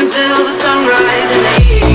until the sunrise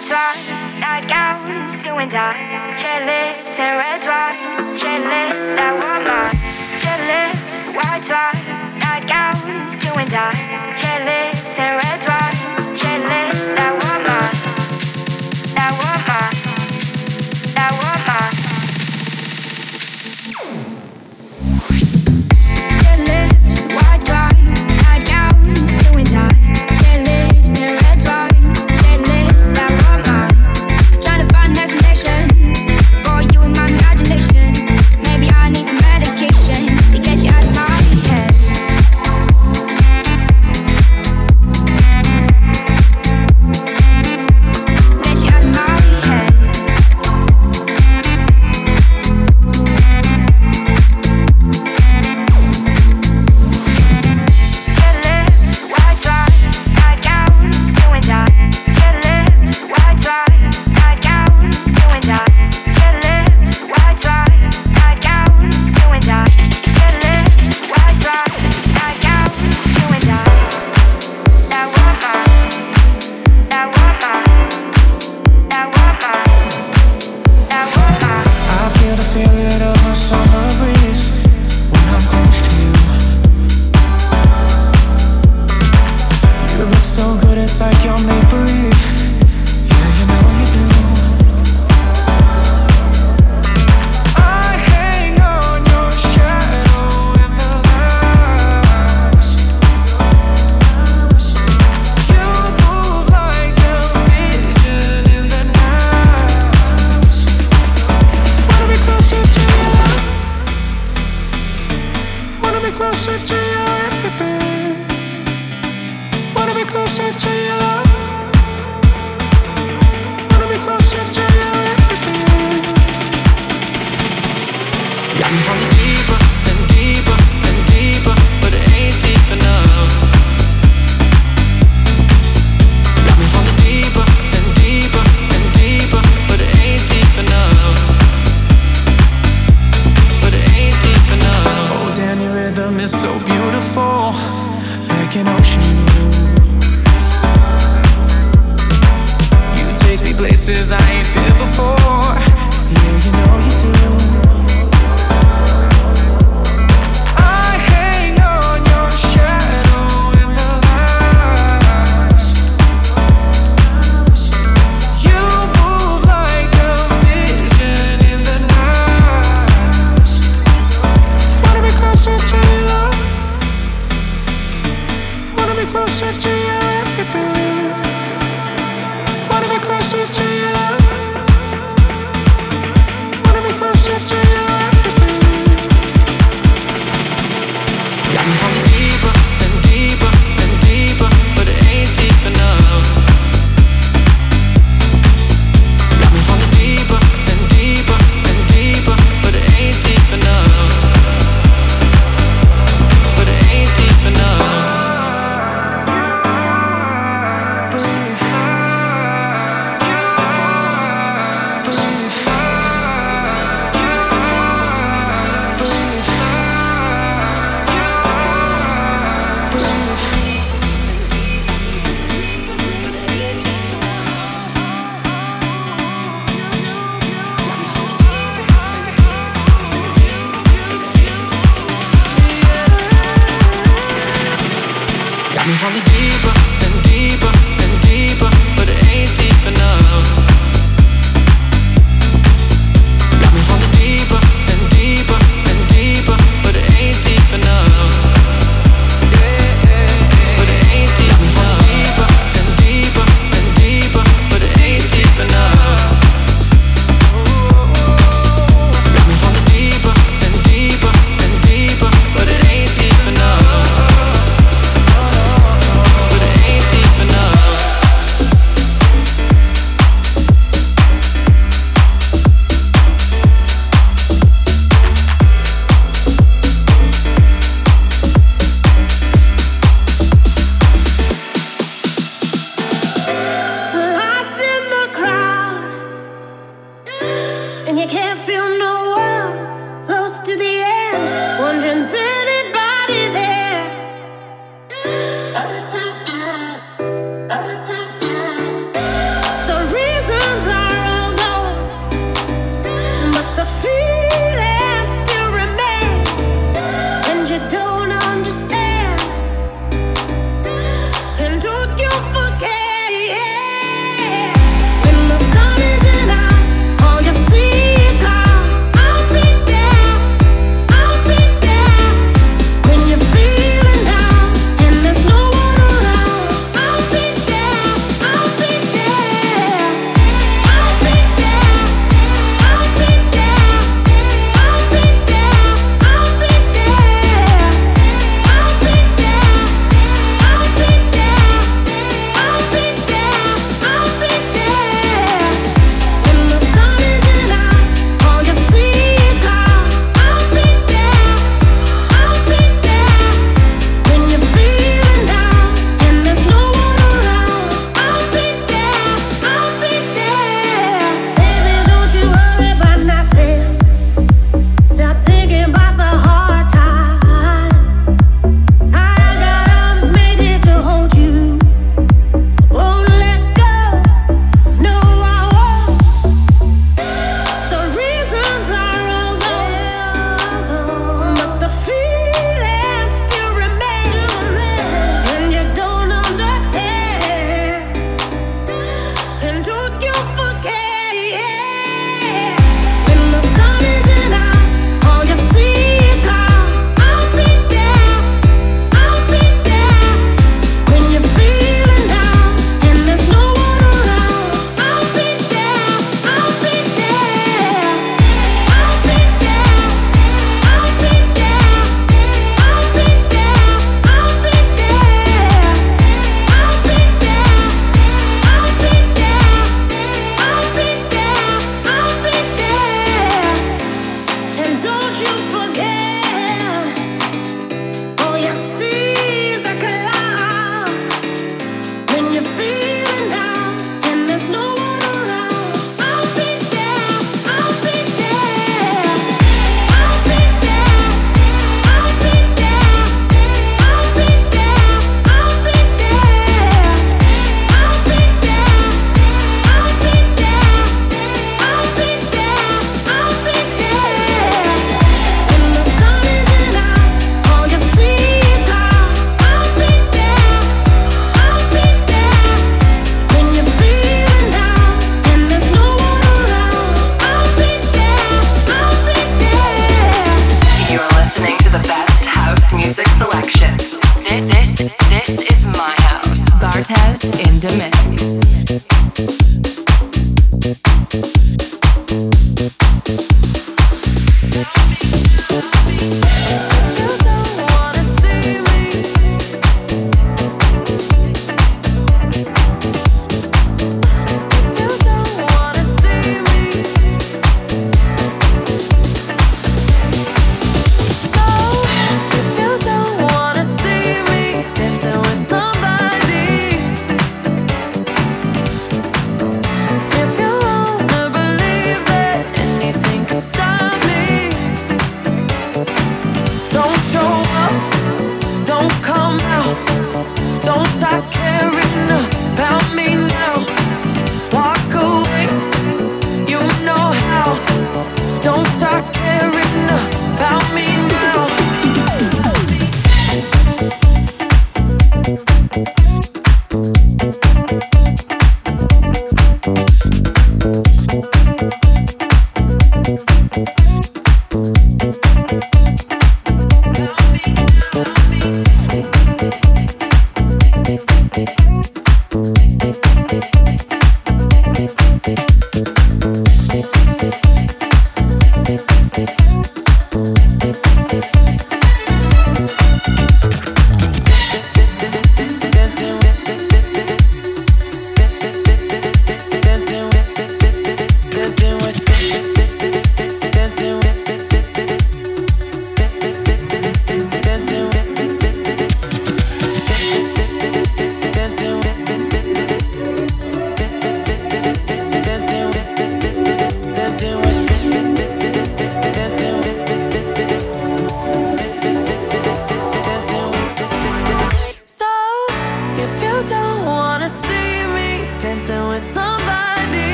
red wine, nightgowns, you and I. Cherry lips and red wine, cherry lips that were mine. Cherry lips, white wine, nightgowns, you and I. Cherry lips and red wine.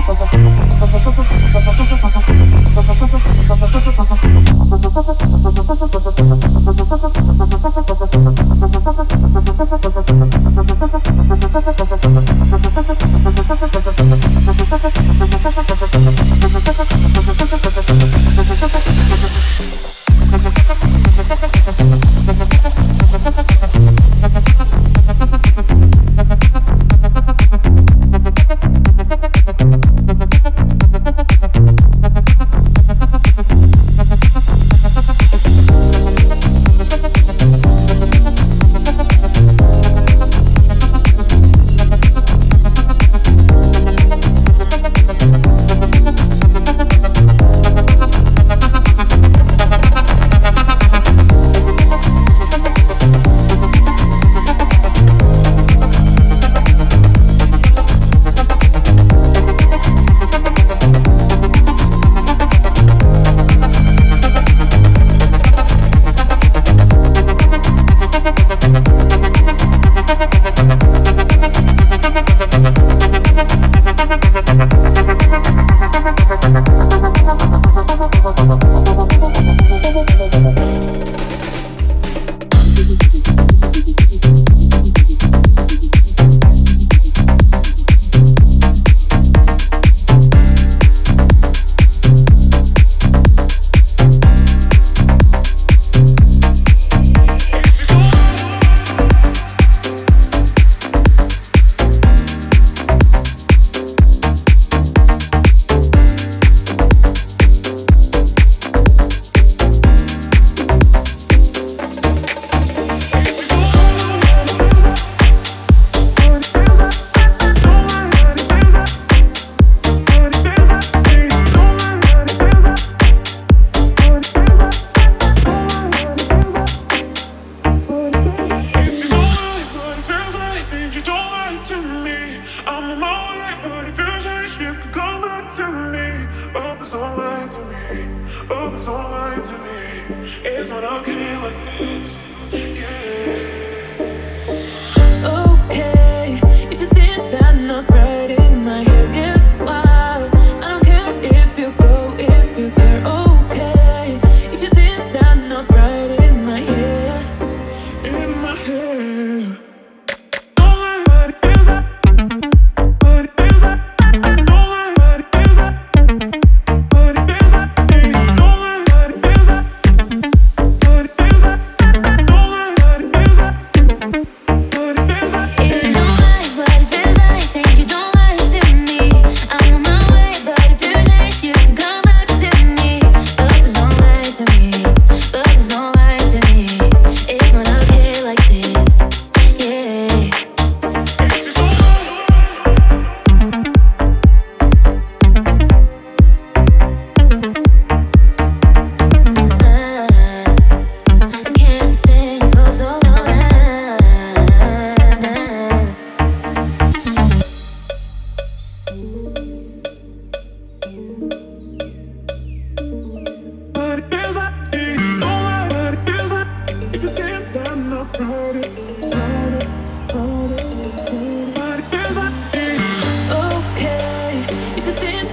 Thank you.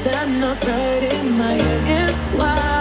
Can't stay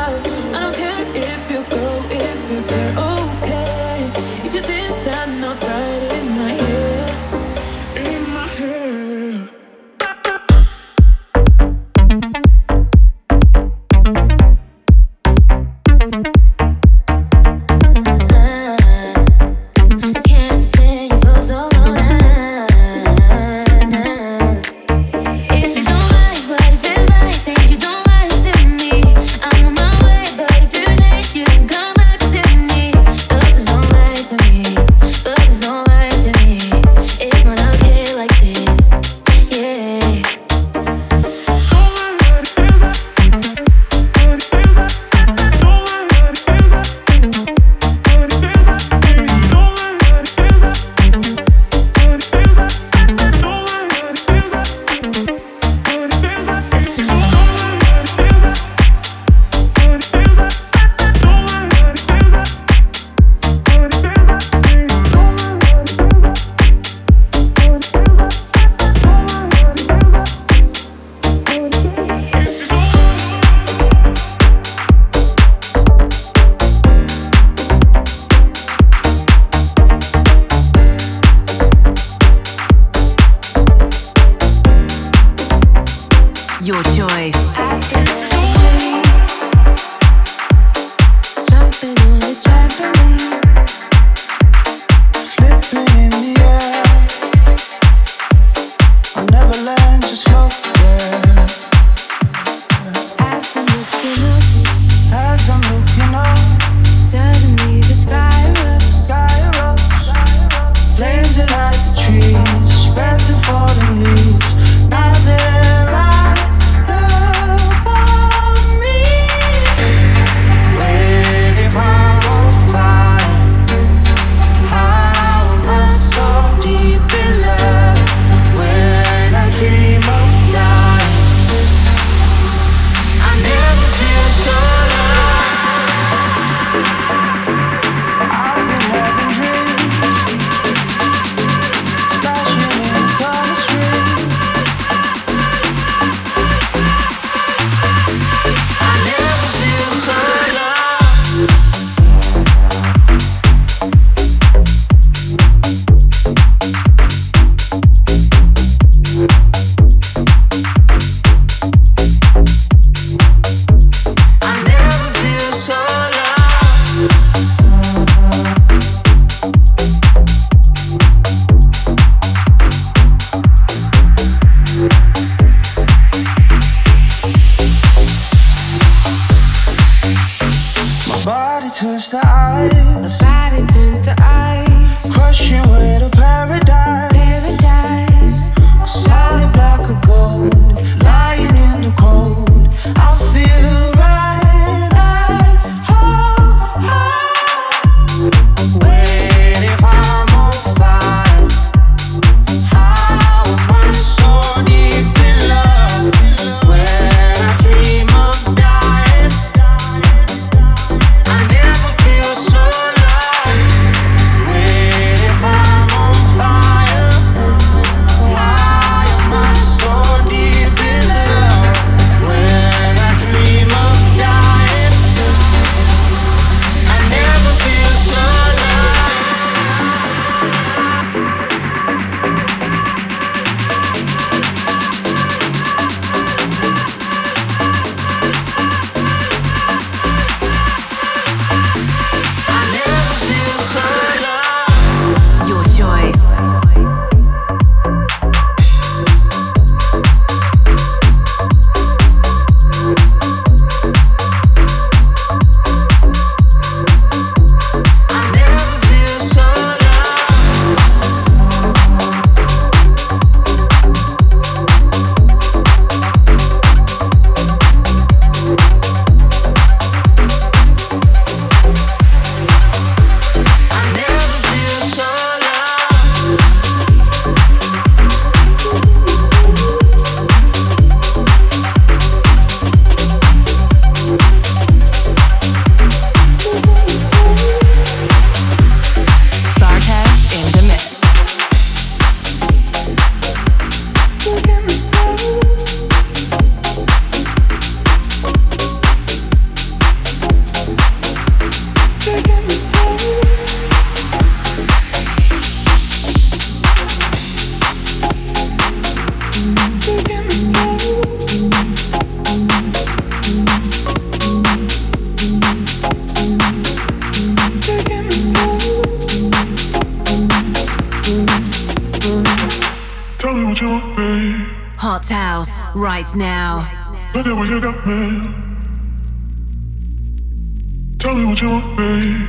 Tell me what you want, babe.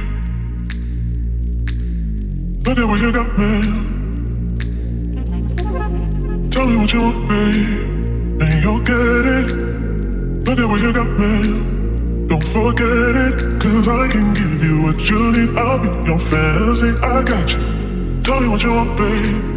Look at what you got, man. Tell me what you want, babe. And you'll get it. Look at what you got, man. Don't forget it. Cause I can give you what you need. I'll be your fantasy. I got you. Tell me what you want, babe.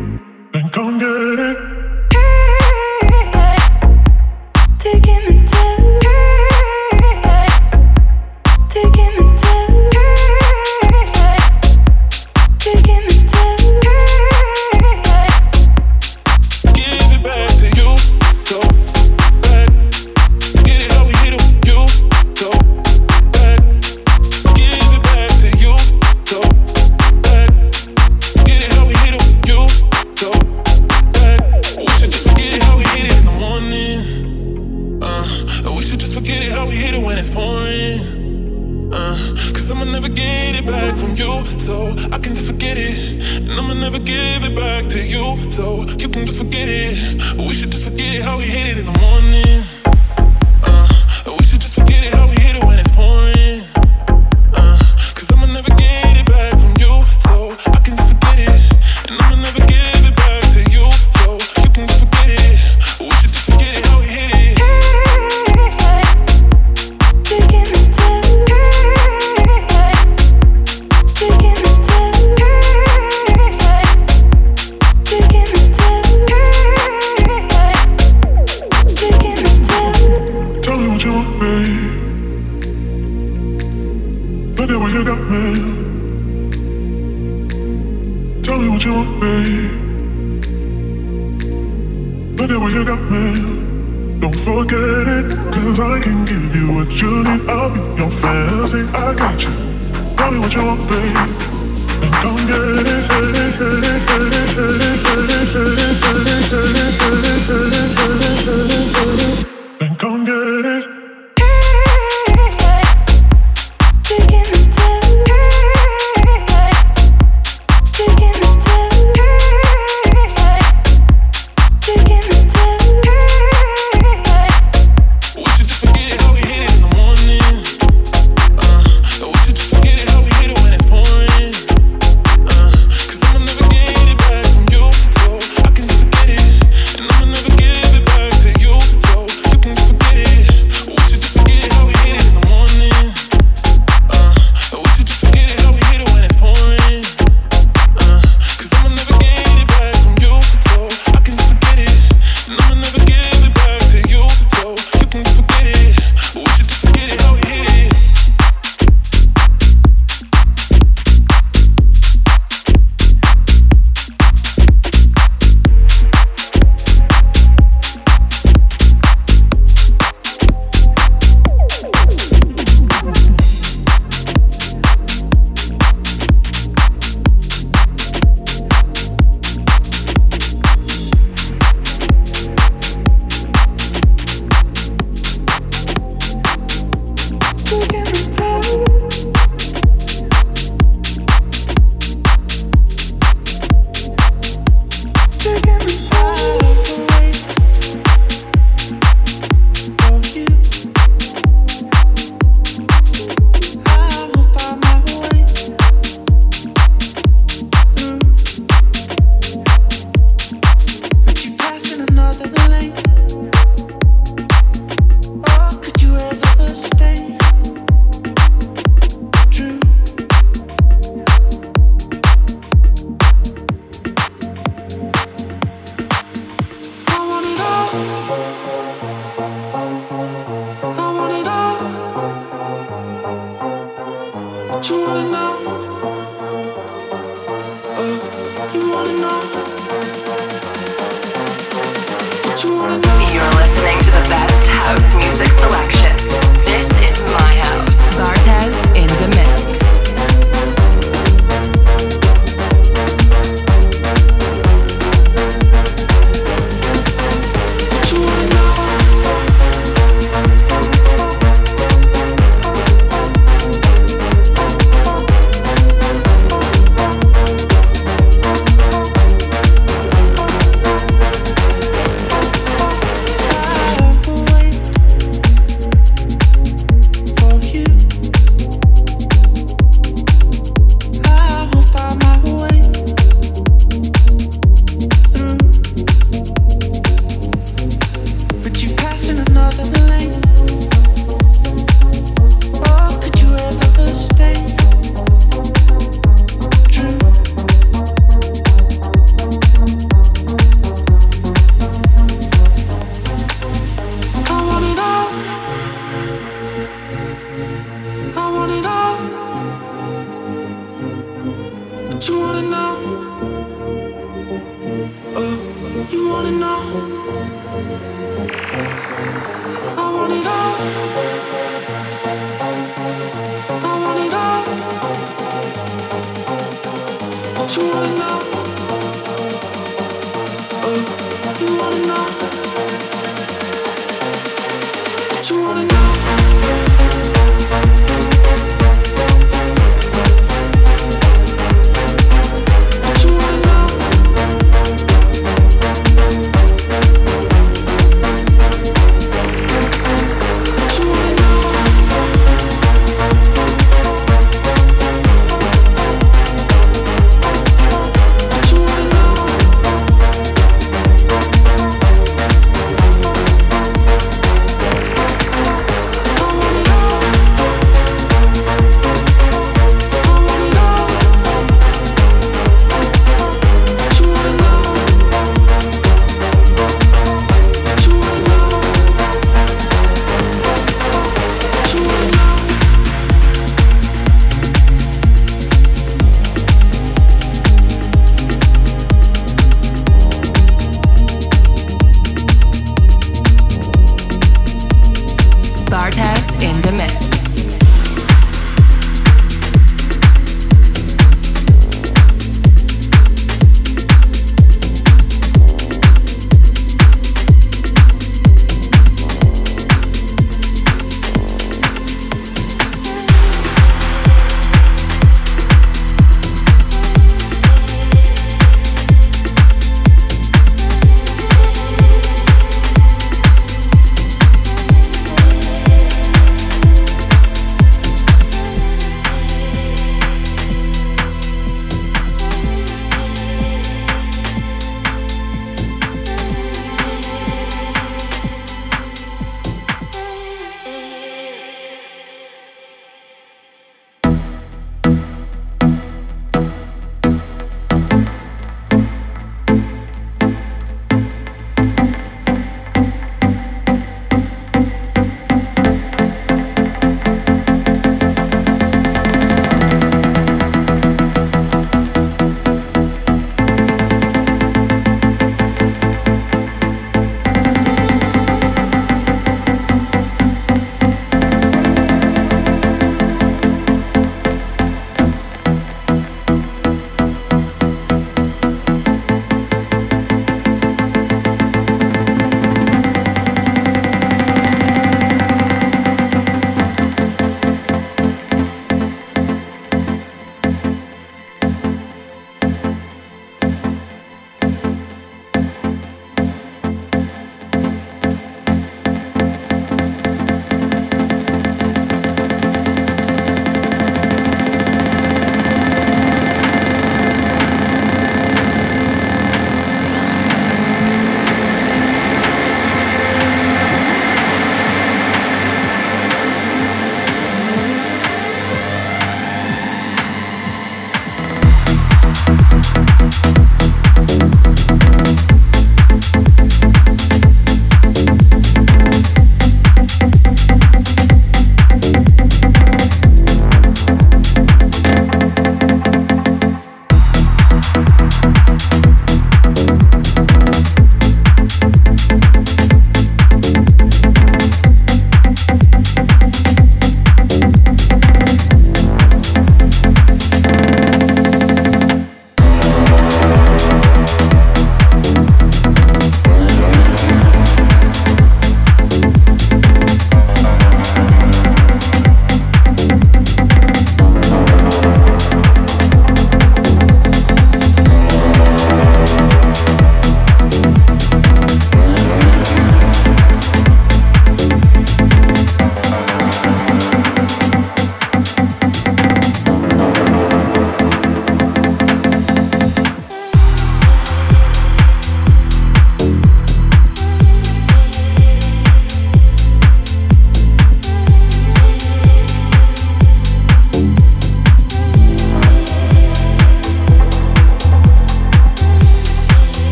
love it when you got me. Don't forget it, cause I can give you what you need. I'll be your fantasy, I got you. Tell me what you want, babe. And come get it. Hey, hey, hey, You wanna know? I want it all. I want it all. You wanna know? Oh, you wanna know?